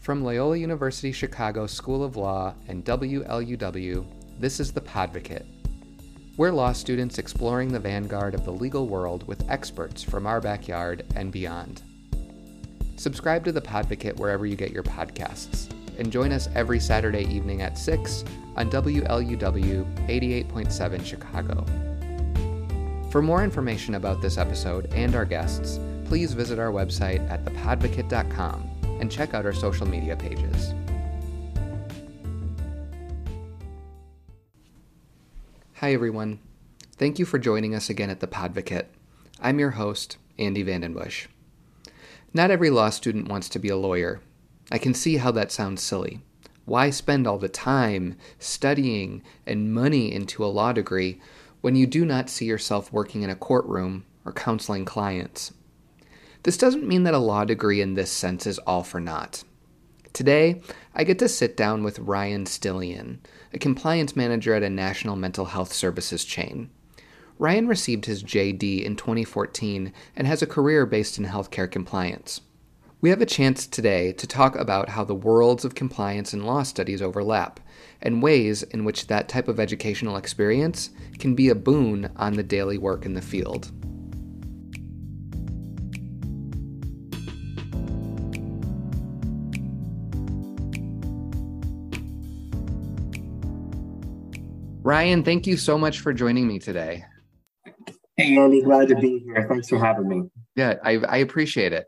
From Loyola University Chicago School of Law and WLUW, this is The Podvocate. We're law students exploring the vanguard of the legal world with experts from our backyard and beyond. Subscribe to The Podvocate wherever you get your podcasts, and join us every Saturday evening at 6 on WLUW 88.7 Chicago. For more information about this episode and our guests, please visit our website at thepodvocate.com and check out our social media pages. Hi, everyone. Thank you for joining us again at the Podvocate. I'm your host, Andy Vandenbush. Not every law student wants to be a lawyer. I can see how that sounds silly. Why spend all the time, studying, and money into a law degree when you do not see yourself working in a courtroom or counseling clients? This doesn't mean that a law degree in this sense is all for naught. Today, I get to sit down with Ryan Stillion, a compliance manager at a national mental health services chain. Ryan received his JD in 2014 and has a career based in healthcare compliance. We have a chance today to talk about how the worlds of compliance and law studies overlap, and ways in which that type of educational experience can be a boon on the daily work in the field. Ryan, thank you so much for joining me today. Hey, Andy, glad to be here. Thanks for having me. Yeah, I, I appreciate it.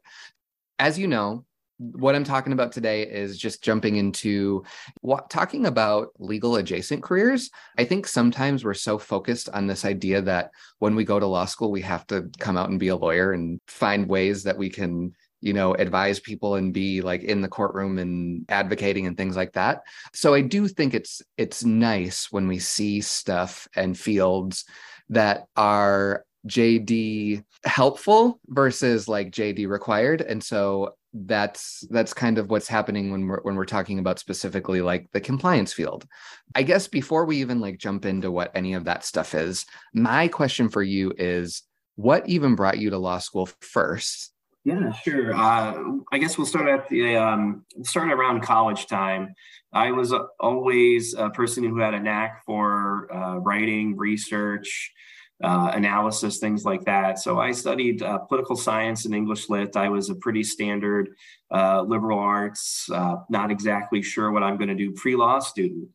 As you know, what I'm talking about today is just jumping into what, talking about legal adjacent careers. I think sometimes we're so focused on this idea that when we go to law school, we have to come out and be a lawyer and find ways that we can you know advise people and be like in the courtroom and advocating and things like that. So i do think it's it's nice when we see stuff and fields that are jd helpful versus like jd required. And so that's that's kind of what's happening when we're when we're talking about specifically like the compliance field. I guess before we even like jump into what any of that stuff is my question for you is what even brought you to law school first yeah, sure. Uh, I guess we'll start at the um, starting around college time. I was always a person who had a knack for uh, writing, research, uh, analysis, things like that. So I studied uh, political science and English lit. I was a pretty standard uh, liberal arts, uh, not exactly sure what I'm going to do pre law student.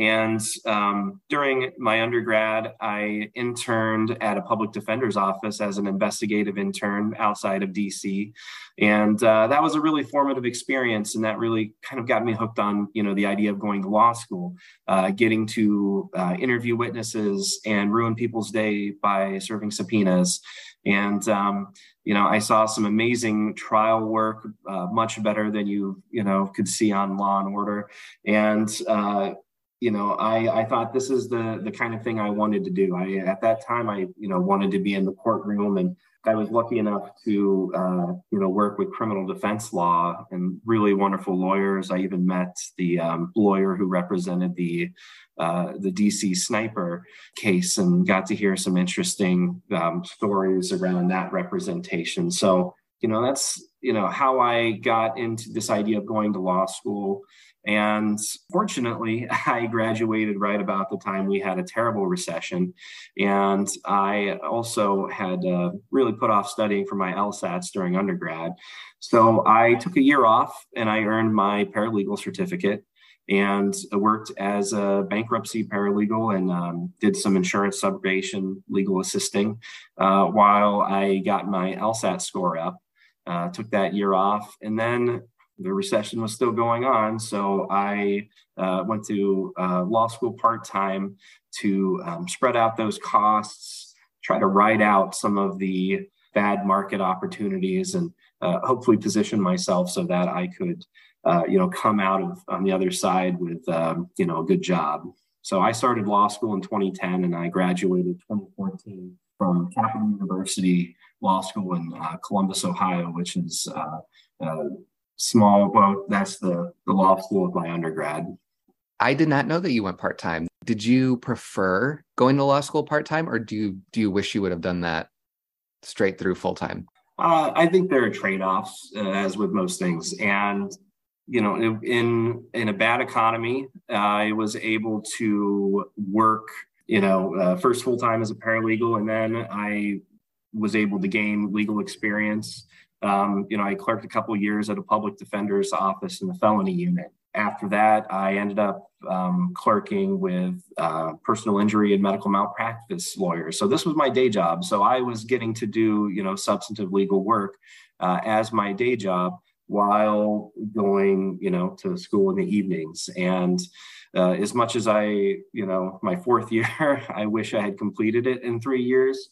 And um, during my undergrad, I interned at a public defender's office as an investigative intern outside of DC, and uh, that was a really formative experience. And that really kind of got me hooked on, you know, the idea of going to law school, uh, getting to uh, interview witnesses and ruin people's day by serving subpoenas. And um, you know, I saw some amazing trial work, uh, much better than you, you know, could see on Law and Order. And uh, you know, I, I thought this is the the kind of thing I wanted to do. I at that time I you know wanted to be in the courtroom, and I was lucky enough to uh, you know work with criminal defense law and really wonderful lawyers. I even met the um, lawyer who represented the uh, the DC sniper case and got to hear some interesting um, stories around that representation. So you know that's you know how I got into this idea of going to law school. And fortunately, I graduated right about the time we had a terrible recession. And I also had uh, really put off studying for my LSATs during undergrad. So I took a year off and I earned my paralegal certificate and worked as a bankruptcy paralegal and um, did some insurance subrogation legal assisting uh, while I got my LSAT score up. Uh, took that year off and then the recession was still going on. So I uh, went to uh, law school part time to um, spread out those costs, try to ride out some of the bad market opportunities, and uh, hopefully position myself so that I could, uh, you know, come out of on the other side with, um, you know, a good job. So I started law school in 2010, and I graduated 2014 from Capital University Law School in uh, Columbus, Ohio, which is uh, uh, small boat. that's the the law school of my undergrad i did not know that you went part-time did you prefer going to law school part-time or do you do you wish you would have done that straight through full-time uh, i think there are trade-offs uh, as with most things and you know, in in a bad economy, I was able to work, you know, uh, first full time as a paralegal, and then I was able to gain legal experience. Um, you know, I clerked a couple years at a public defender's office in the felony unit. After that, I ended up um, clerking with uh, personal injury and medical malpractice lawyers. So this was my day job. So I was getting to do, you know, substantive legal work uh, as my day job while going, you know, to school in the evenings. And uh, as much as I, you know, my fourth year, I wish I had completed it in three years.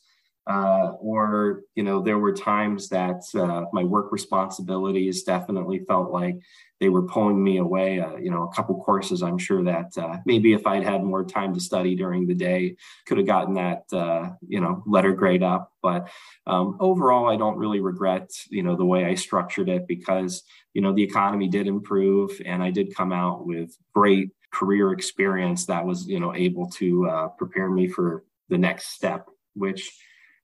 Uh, or, you know, there were times that uh, my work responsibilities definitely felt like they were pulling me away. Uh, you know, a couple courses. I'm sure that uh, maybe if I'd had more time to study during the day, could have gotten that uh, you know letter grade up. But um, overall, I don't really regret you know the way I structured it because you know the economy did improve, and I did come out with great career experience that was you know able to uh, prepare me for the next step, which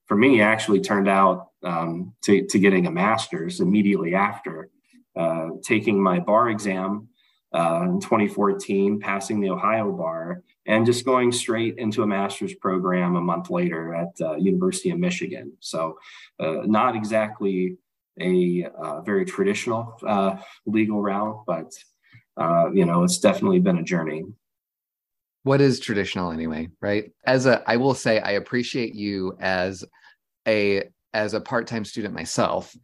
for me actually turned out um, to, to getting a master's immediately after uh, taking my bar exam uh, in 2014, passing the Ohio bar, and just going straight into a master's program a month later at uh, University of Michigan. So, uh, not exactly a uh, very traditional uh, legal route, but you know, it's definitely been a journey. What is traditional anyway, right? As a, I will say, I appreciate you as a as a part-time student myself.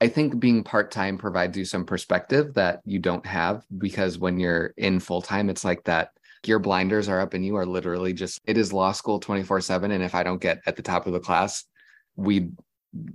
I think being part time provides you some perspective that you don't have because when you're in full time, it's like that your blinders are up and you are literally just it is law school 24 7 and if i don't get at the top of the class we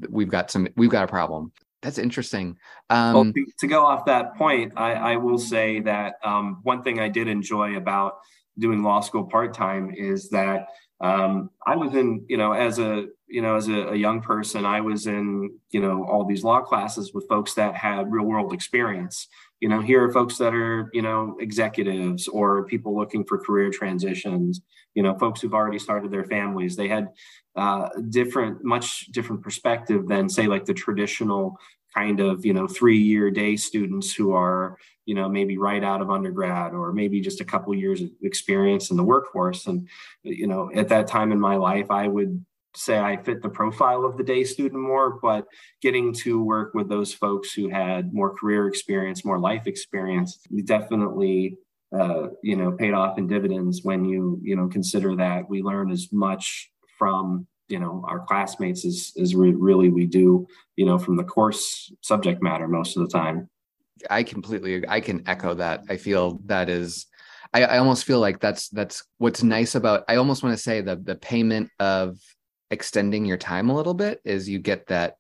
we've got some we've got a problem. That's interesting. Um, well, to go off that point i, I will say that um, one thing i did enjoy about doing law school part-time is that um, I was in, you know, as a, you know, as a, a, young person, I was in, you know, all these law classes with folks that had real world experience. You know, here are folks that are, you know, executives or people looking for career transitions. You know, folks who've already started their families. They had uh, different, much different perspective than, say, like the traditional kind of you know three year day students who are you know maybe right out of undergrad or maybe just a couple years of experience in the workforce. And you know at that time in my life i would say i fit the profile of the day student more but getting to work with those folks who had more career experience more life experience definitely uh, you know paid off in dividends when you you know consider that we learn as much from you know our classmates is is re- really we do you know from the course subject matter most of the time. I completely i can echo that. I feel that is I, I almost feel like that's that's what's nice about i almost want to say the the payment of extending your time a little bit is you get that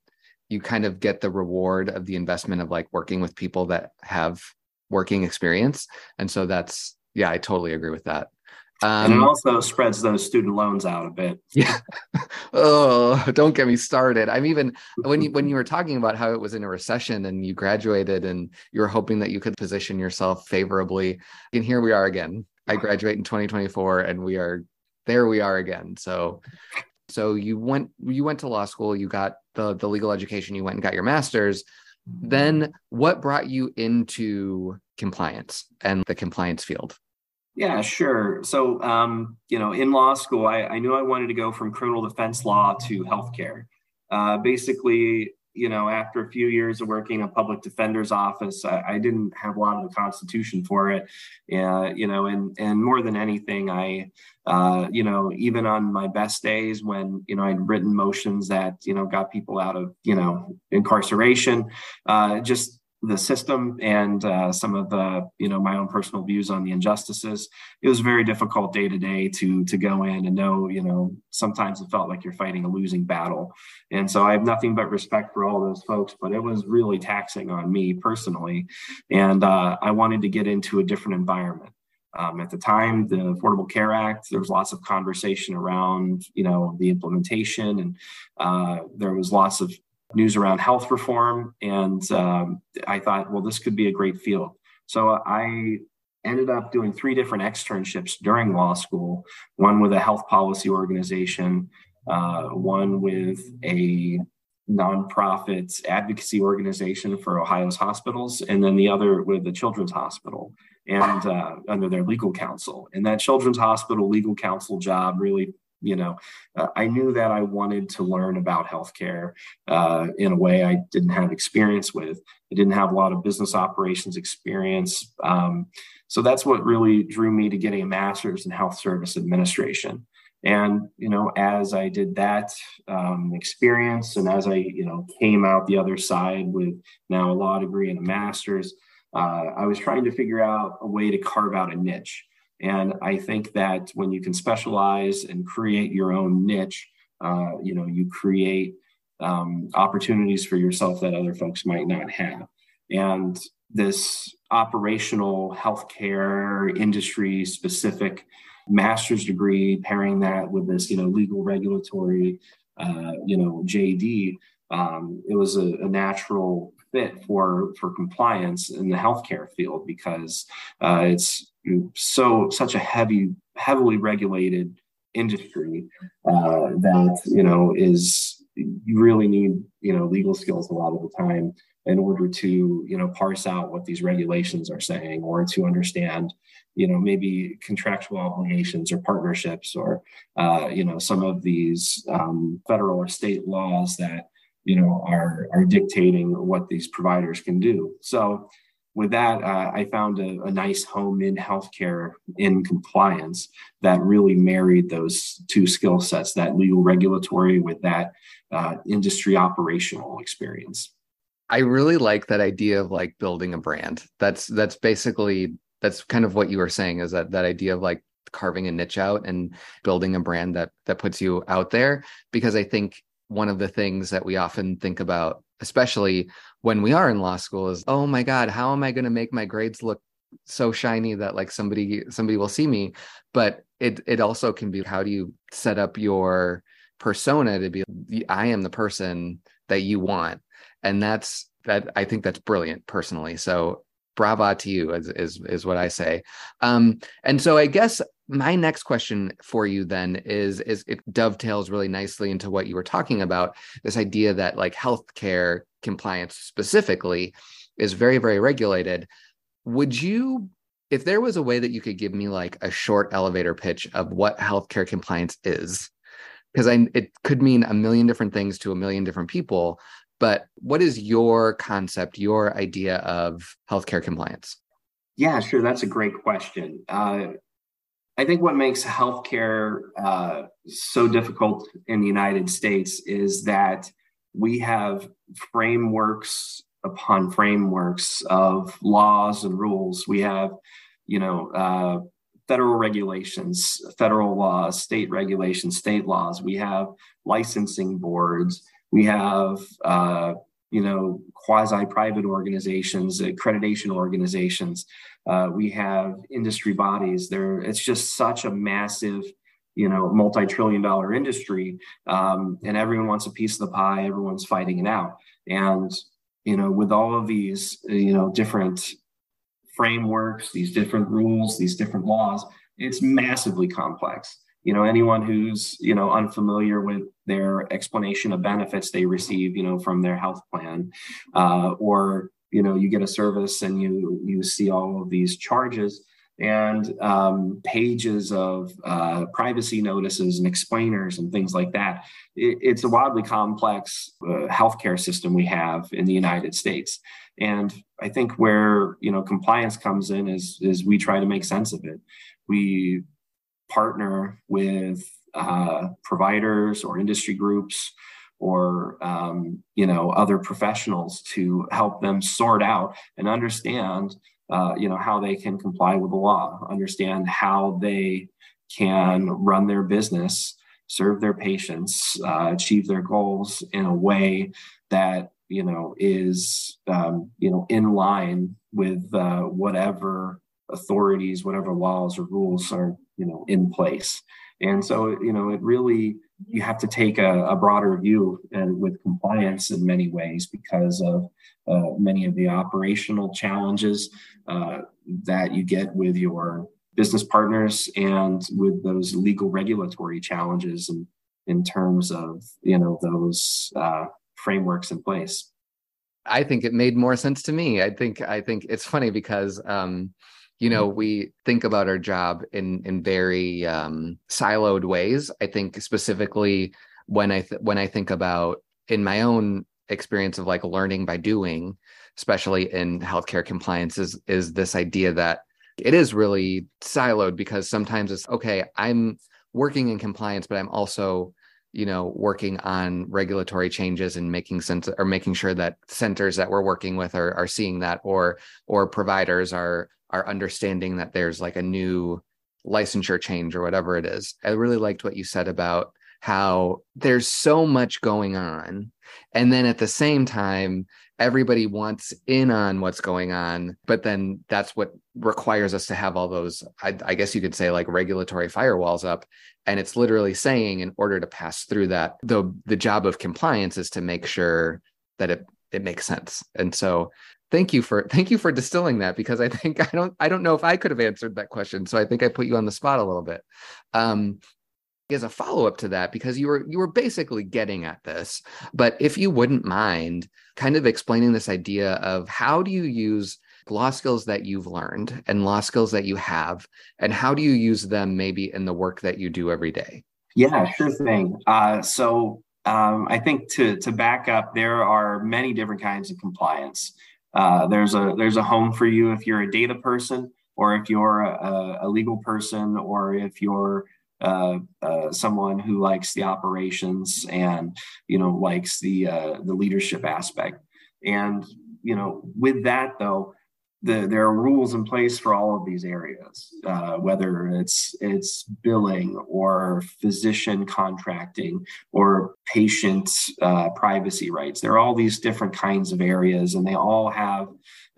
you kind of get the reward of the investment of like working with people that have working experience. And so that's yeah i totally agree with that um, and it also spreads those student loans out a bit. Yeah. oh, don't get me started. I'm even when you when you were talking about how it was in a recession and you graduated and you were hoping that you could position yourself favorably, and here we are again. I graduate in 2024, and we are there. We are again. So, so you went you went to law school. You got the the legal education. You went and got your master's. Then, what brought you into compliance and the compliance field? Yeah, sure. So, um, you know, in law school, I, I, knew I wanted to go from criminal defense law to healthcare. Uh, basically, you know, after a few years of working in a public defender's office, I, I didn't have a lot of the constitution for it. Uh, you know, and and more than anything, I, uh, you know, even on my best days when you know I'd written motions that you know got people out of you know incarceration, uh, just the system and uh, some of the you know my own personal views on the injustices. It was very difficult day to day to to go in and know you know sometimes it felt like you're fighting a losing battle. And so i have nothing but respect for all those folks but it was really taxing on me personally. And uh, i wanted to get into a different environment. Um, at the time the affordable care act there was lots of conversation around you know the implementation and uh, there was lots of news around health reform. And um, I thought, well, this could be a great field. So I ended up doing three different externships during law school one with a health policy organization, uh, one with a nonprofit advocacy organization for Ohio's hospitals, and then the other with the Children's Hospital and uh, under their legal counsel. And that Children's Hospital legal counsel job really, you know, uh, I knew that I wanted to learn about healthcare uh, in a way I didn't have experience with. I didn't have a lot of business operations experience. Um, so that's what really drew me to getting a master's in health service administration. And you know, as I did that um, experience, and as I you know came out the other side with now a law degree and a master's, uh, I was trying to figure out a way to carve out a niche. And I think that when you can specialize and create your own niche, uh, you know, you create um, opportunities for yourself that other folks might not have. And this operational healthcare industry specific master's degree, pairing that with this, you know, legal regulatory, uh, you know, JD, um, it was a, a, natural fit for for compliance in the healthcare field because uh, it's so such a heavy, heavily regulated industry uh, that you know is you really need you know legal skills a lot of the time in order to you know parse out what these regulations are saying or to understand you know maybe contractual obligations or partnerships or uh, you know some of these um, federal or state laws that you know are are dictating what these providers can do. So with that uh, i found a, a, nice home in healthcare in compliance that really married those two skill sets that legal regulatory with that uh, industry operational experience. I really like that idea of like building a brand. That's that's basically that's kind of what you were saying is that that idea of like carving a niche out and building a brand that that puts you out there. Because i think one of the things that we often think about especially when we are in law school is oh my god how am i going to make my grades look so shiny that like somebody somebody will see me? But it it also can be how do you set up your persona to be i am the person that you want. And that's that i think that's brilliant personally. So brava to you is is, is what i say. Um, and so i guess my next question for you then is is it dovetails really nicely into what you were talking about this idea that like healthcare compliance specifically is very very regulated would you if there was a way that you could give me like a short elevator pitch of what healthcare compliance is because i it could mean a million different things to a million different people but what is your concept, your idea of healthcare compliance? Yeah, sure. That's a great question. Uh, I think what makes healthcare uh, so difficult in the United States is that we have frameworks upon frameworks of laws and rules. We have, you know, uh, federal regulations, federal laws, state regulations, state laws. We have licensing boards. We have, uh, you know, quasi private organizations, accreditation organizations. Uh, we have industry bodies. There, it's just such a massive, you know, multi-trillion dollar industry, um, and everyone wants a piece of the pie. Everyone's fighting it out, and you know, with all of these, you know, different frameworks, these different rules, these different laws, it's massively complex you know anyone who's you know unfamiliar with their explanation of benefits they receive you know from their health plan uh, or you know you get a service and you you see all of these charges and um, pages of uh, privacy notices and explainers and things like that. It, it's a wildly complex uh, healthcare system we have in the United States, and I think where you know compliance comes in is is we try to make sense of it. We partner with uh, providers or industry groups or um, you know other professionals to help them sort out and understand uh, you know how they can comply with the law understand how they can run their business serve their patients uh, achieve their goals in a way that you know is um, you know in line with uh, whatever authorities whatever laws or rules are you know in place and so you know it really you have to take a, a broader view and with compliance in many ways because of uh, many of the operational challenges uh, that you get with your business partners and with those legal regulatory challenges and in terms of you know those uh, frameworks in place. I think it made more sense to me. I think I think it's funny because um, you know we think about our job in in very um, siloed ways. I think specifically when I th- when I think about in my own experience of like learning by doing, especially in healthcare compliance, is is this idea that it is really siloed because sometimes it's okay. I'm working in compliance, but I'm also you know working on regulatory changes and making sense or making sure that centers that we're working with are, are seeing that or or providers are are understanding that there's like a new licensure change or whatever it is. I really liked what you said about how there's so much going on and then at the same time everybody wants in on what's going on but then that's what requires us to have all those I, I, guess you could say like regulatory firewalls up and it's literally saying in order to pass through that the the job of compliance is to make sure that it it makes sense. And so thank you for thank you for distilling that because i think i don't i don't know if i could have answered that question so i think i put you on the spot a little bit. Um as a follow-up to that because you were you were basically getting at this but if you wouldn't mind kind of explaining this idea of how do you use law skills that you've learned and law skills that you have and how do you use them maybe in the work that you do every day? Yeah sure thing. Uh, so um, i think to to back up there are many different kinds of compliance uh, there's a there's a home for you if you're a data person or if you're a, a legal person or if you're uh, uh, someone who likes the operations and you know likes the uh, the leadership aspect. And you know, with that though, the, there are rules in place for all of these areas, uh, whether it's it's billing or physician contracting or patient uh, privacy rights. There are all these different kinds of areas, and they all have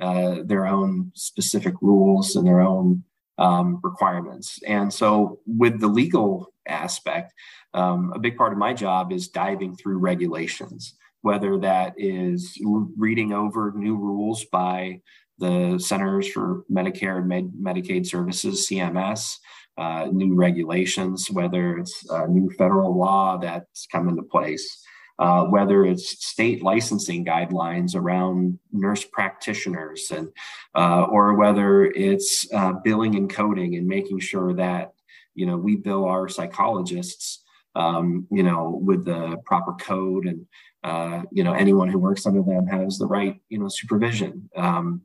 uh, their own specific rules and their own um, requirements. And so, with the legal aspect, um, a big part of my job is diving through regulations, whether that is reading over new rules by the Centers for Medicare and Med- Medicaid Services, CMS, uh, new regulations, whether it's new federal law that's come into place uh, whether it's state licensing guidelines around nurse practitioners and uh, or whether it's uh, billing and coding and making sure that you know we bill our psychologists um, you know with the proper code and uh, you know anyone who works under them has the right you know supervision. Um,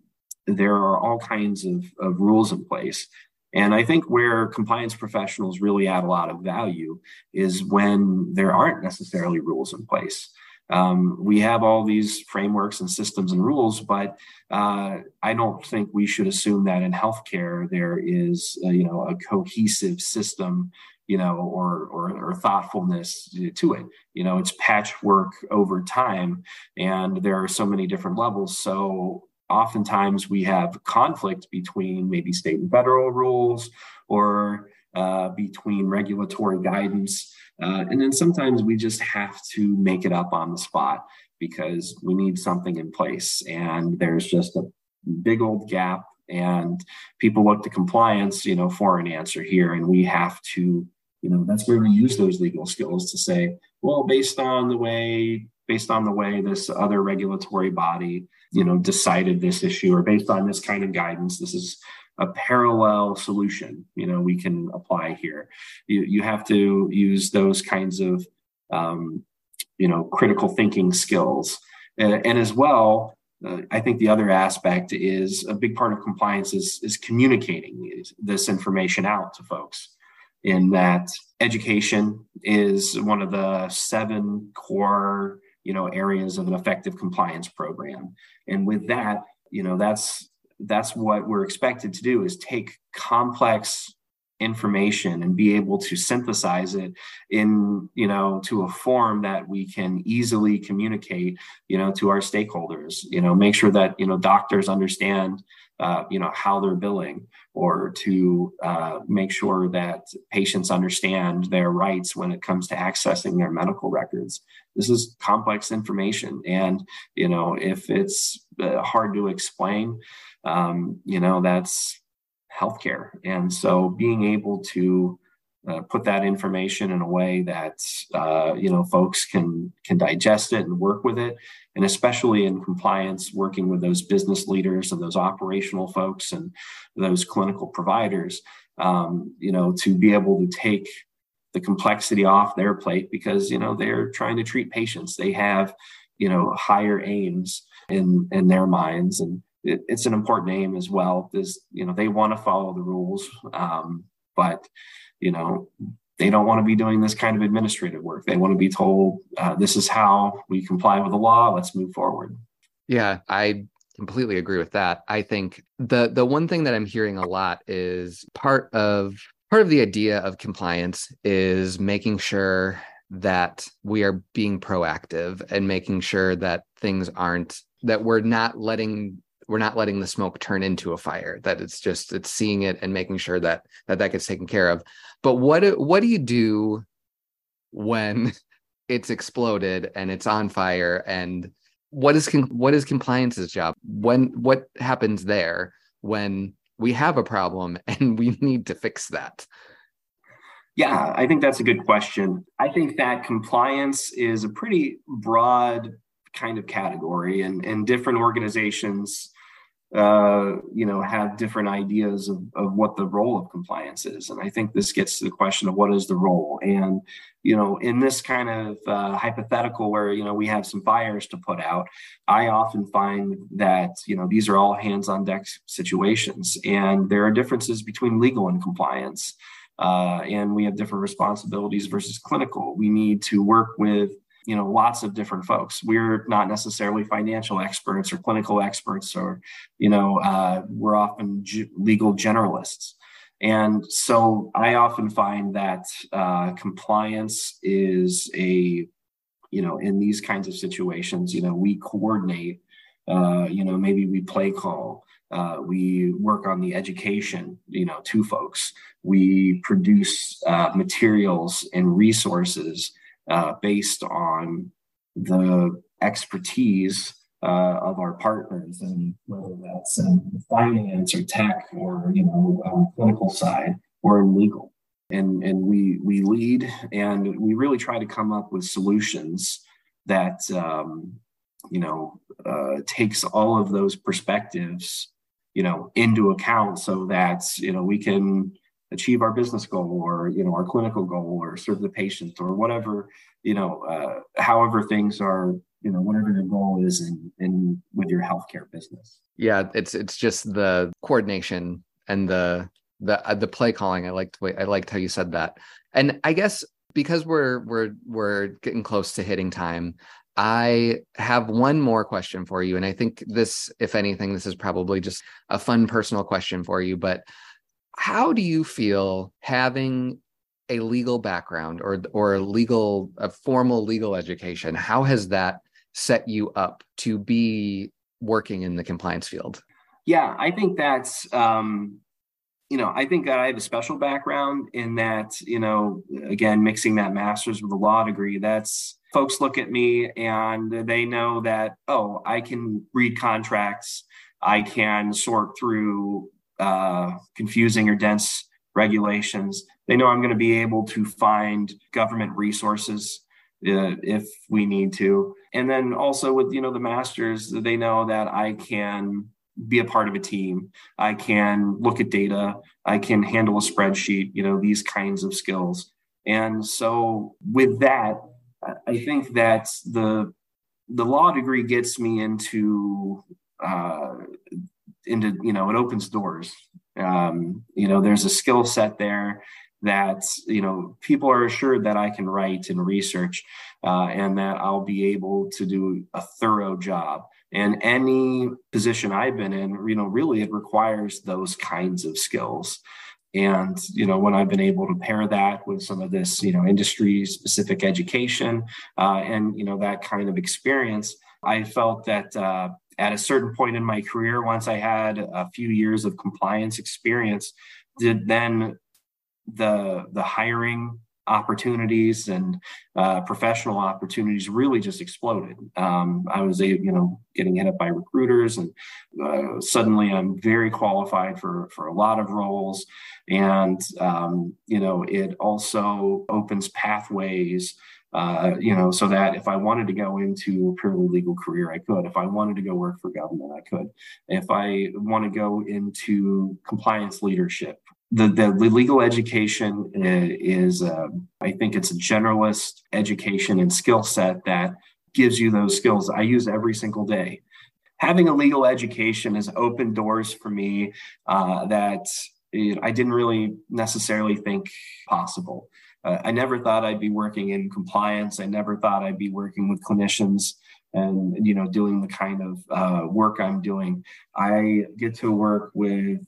there are all kinds of, of rules in place and I think where compliance professionals really add a lot of value is when there aren't necessarily rules in place. Um, we have all these frameworks and systems and rules, but uh, I don't think we should assume that in healthcare there is, you know, a cohesive system, you know, or, or, or thoughtfulness to it. You know, it's patchwork over time, and there are so many different levels. So oftentimes we have conflict between maybe state and federal rules or uh, between regulatory guidance. Uh, and then sometimes we just have to make it up on the spot because we need something in place. And there's just a big old gap. And people look to compliance, you know, for an answer here. And we have to, you know, that's where we use those legal skills to say, well, based on the way, based on the way this other regulatory body you know decided this issue or based on this kind of guidance this is a parallel solution you know we can apply here. You, you have to use those kinds of um, you know critical thinking skills. And, and as well uh, i think the other aspect is a big part of compliance is, is communicating this information out to folks. In that education is one of the seven core you know areas of an effective compliance program. And with that you know that's that's what we're expected to do is take complex information and be able to synthesize it in you know to a form that we can easily communicate you know to our stakeholders you know make sure that you know doctors understand uh, you know how they're billing or to uh, make sure that patients understand their rights when it comes to accessing their medical records. This is complex information and you know if it's uh, hard to explain um, you know that's healthcare. And so being able to uh, put that information in a way that uh, you know folks can can digest it and work with it, and especially in compliance, working with those business leaders and those operational folks and those clinical providers, um, you know, to be able to take the complexity off their plate because you know they're trying to treat patients. They have you know higher aims in in their minds. And it, it's an important aim as well. Is you know they want to follow the rules um, but you know they don't want to be doing this kind of administrative work. They want to be told uh, this is how we comply with the law let's move forward. Yeah i completely agree with that. I think the the one thing that i'm hearing a lot is part of part of the idea of compliance is making sure that we are being proactive and making sure that things aren't that we're not letting we're not letting the smoke turn into a fire that it's just it's seeing it and making sure that that that gets taken care of. But what what do you do when it's exploded and it's on fire? And what is what is compliance's job? When what happens there when we have a problem and we need to fix that? Yeah i think that's a good question. I think that compliance is a pretty broad kind of category and and different organizations uh, you know, have different ideas of, of what the role of compliance is. And I think this gets to the question of what is the role. And, you know, in this kind of uh, hypothetical where, you know, we have some fires to put out, I often find that, you know, these are all hands on deck situations. And there are differences between legal and compliance. Uh, and we have different responsibilities versus clinical. We need to work with you know lots of different folks. We're not necessarily financial experts or clinical experts or you know uh, we're often g- legal generalists. And so i often find that uh, compliance is a you know in these kinds of situations you know we coordinate uh, you know maybe we play call uh, we work on the education you know to folks. We produce uh, materials and resources uh, based on the expertise uh, of our partners, and whether that's in finance or tech or you know clinical side or in legal. And and we we lead and we really try to come up with solutions that um, you know uh, takes all of those perspectives you know into account so that you know we can achieve our business goal or you know our clinical goal or serve the patient or whatever you know uh, however things are you know whatever your goal is in in with your healthcare business yeah it's it's just the coordination and the the uh, the play calling i liked i liked how you said that and i guess because we're we're we're getting close to hitting time I have one more question for you. And I think this, if anything, this is probably just a fun personal question for you. But how do you feel having a legal background or or a legal a formal legal education? How has that set you up to be working in the compliance field? Yeah i think that's um you know i think that i have a special background in that you know again mixing that master's with a law degree that's folks look at me and they know that oh i can read contracts i can sort through uh, confusing or dense regulations. They know I'm going to be able to find government resources uh, if we need to. And then also with you know the masters, they know that I can be a part of a team. I can look at data. I can handle a spreadsheet. You know these kinds of skills. And so with that, I think that the the law degree gets me into uh, into you know it opens doors. Um, you know there's a skill set there that you know people are assured that i can write and research uh, and that i'll be able to do a thorough job. And any position i've been in you know really it requires those kinds of skills. And you know when i've been able to pair that with some of this you know industry specific education uh, and you know that kind of experience i felt that uh, at a certain point in my career, once I had a few years of compliance experience, did then the the hiring opportunities and uh, professional opportunities really just exploded. Um, I was, you know, getting hit up by recruiters, and uh, suddenly I'm very qualified for for a lot of roles, and um, you know, it also opens pathways. Uh, you know, so that if I wanted to go into a purely legal career, I could. If I wanted to go work for government, I could. If I want to go into compliance leadership, the, the legal education is, uh, I think it's a generalist education and skill set that gives you those skills I use every single day. Having a legal education has opened doors for me uh, that I didn't really necessarily think possible. Uh, I never thought I'd be working in compliance. I never thought I'd be working with clinicians and you know doing the kind of uh, work I'm doing. I get to work with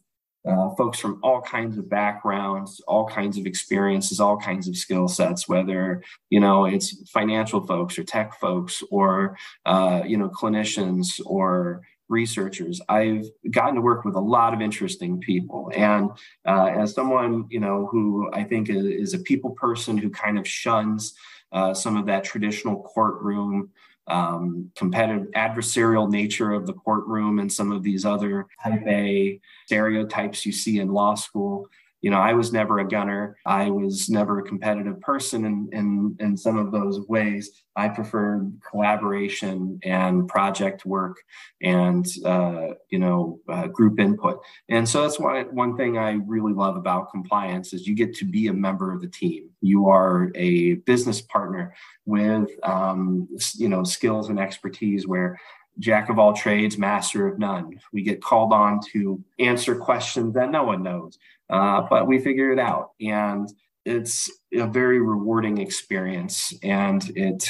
uh, folks from all kinds of backgrounds, all kinds of experiences, all kinds of skill sets, whether, you know, it's financial folks or tech folks or, uh, you know, clinicians or researchers. I've gotten to work with a lot of interesting people. And uh, as someone, you know, who I think is, a people person who kind of shuns uh, some of that traditional courtroom um, competitive adversarial nature of the courtroom and some of these other type A stereotypes you see in law school you know, I was never a gunner. I was never a competitive person in, in, in some of those ways. I preferred collaboration and project work and, uh, you know, uh, group input. And so that's why one thing I really love about compliance is you get to be a member of the team. You are a business partner with, um, you know, skills and expertise where jack of all trades, master of none. We get called on to answer questions that no one knows. Uh, but we figure it out. And it's a very rewarding experience and it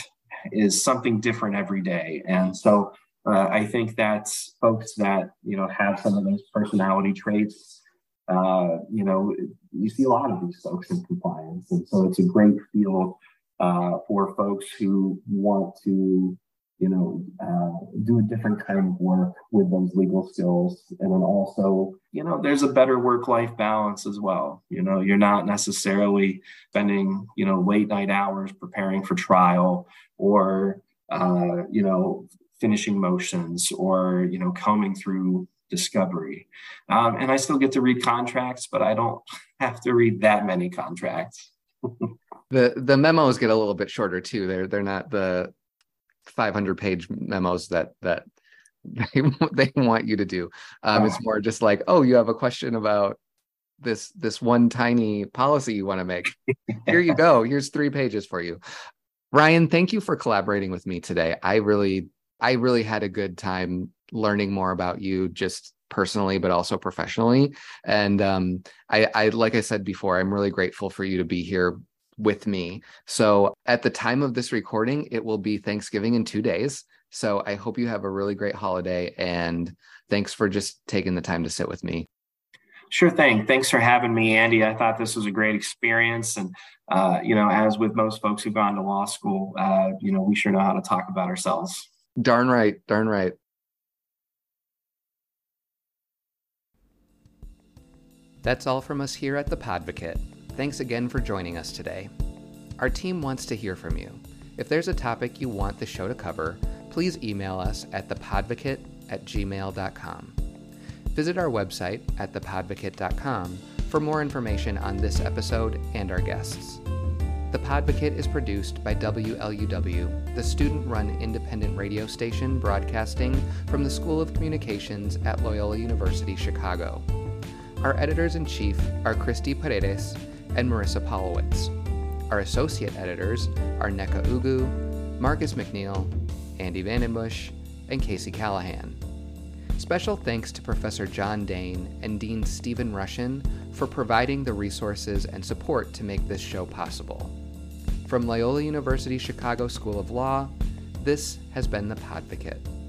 is something different every day. And so uh, I think that folks that, you know, have some of those personality traits. Uh, you know, you see a lot of these folks in compliance. And so it's a great field uh, for folks who want to you know, uh, do a different kind of work with those legal skills. And then also, you know, there's a better work life balance as well. You know, you're not necessarily spending, you know, late night hours preparing for trial or, uh, you know, finishing motions or, you know, combing through discovery. Um, and I still get to read contracts, but I don't have to read that many contracts. the the memos get a little bit shorter too. They're they're not the 500 page memos that that they they want you to do. Um, It's more just like, oh, you have a question about this this one tiny policy you want to make. Here you go. Here's three pages for you. Ryan, thank you for collaborating with me today. I really I really had a good time learning more about you just personally but also professionally and um, I, I like i said before i'm really grateful for you to be here with me. So at the time of this recording, it will be Thanksgiving in two days. So I hope you have a really great holiday and thanks for just taking the time to sit with me. Sure thing. Thanks for having me, Andy. I thought this was a great experience. And, uh, you know, as with most folks who've gone to law school, uh, you know, we sure know how to talk about ourselves. Darn right. Darn right. That's all from us here at the Podvocate. Thanks again for joining us today. Our team wants to hear from you. If there's a topic you want the show to cover, please email us at thepodvocate at gmail.com. Visit our website at thepodvocate.com for more information on this episode and our guests. The Podvocate is produced by WLUW, the student run independent radio station broadcasting from the School of Communications at Loyola University Chicago. Our editors in chief are Christy Paredes and Marissa Polowitz. Our associate editors are Neka Ugu, Marcus McNeil, Andy Vandenbush, and Casey Callahan. Special thanks to Professor John Dane and Dean Stephen Rushin for providing the resources and support to make this show possible. From Loyola University Chicago School of Law, this has been the Podvocate.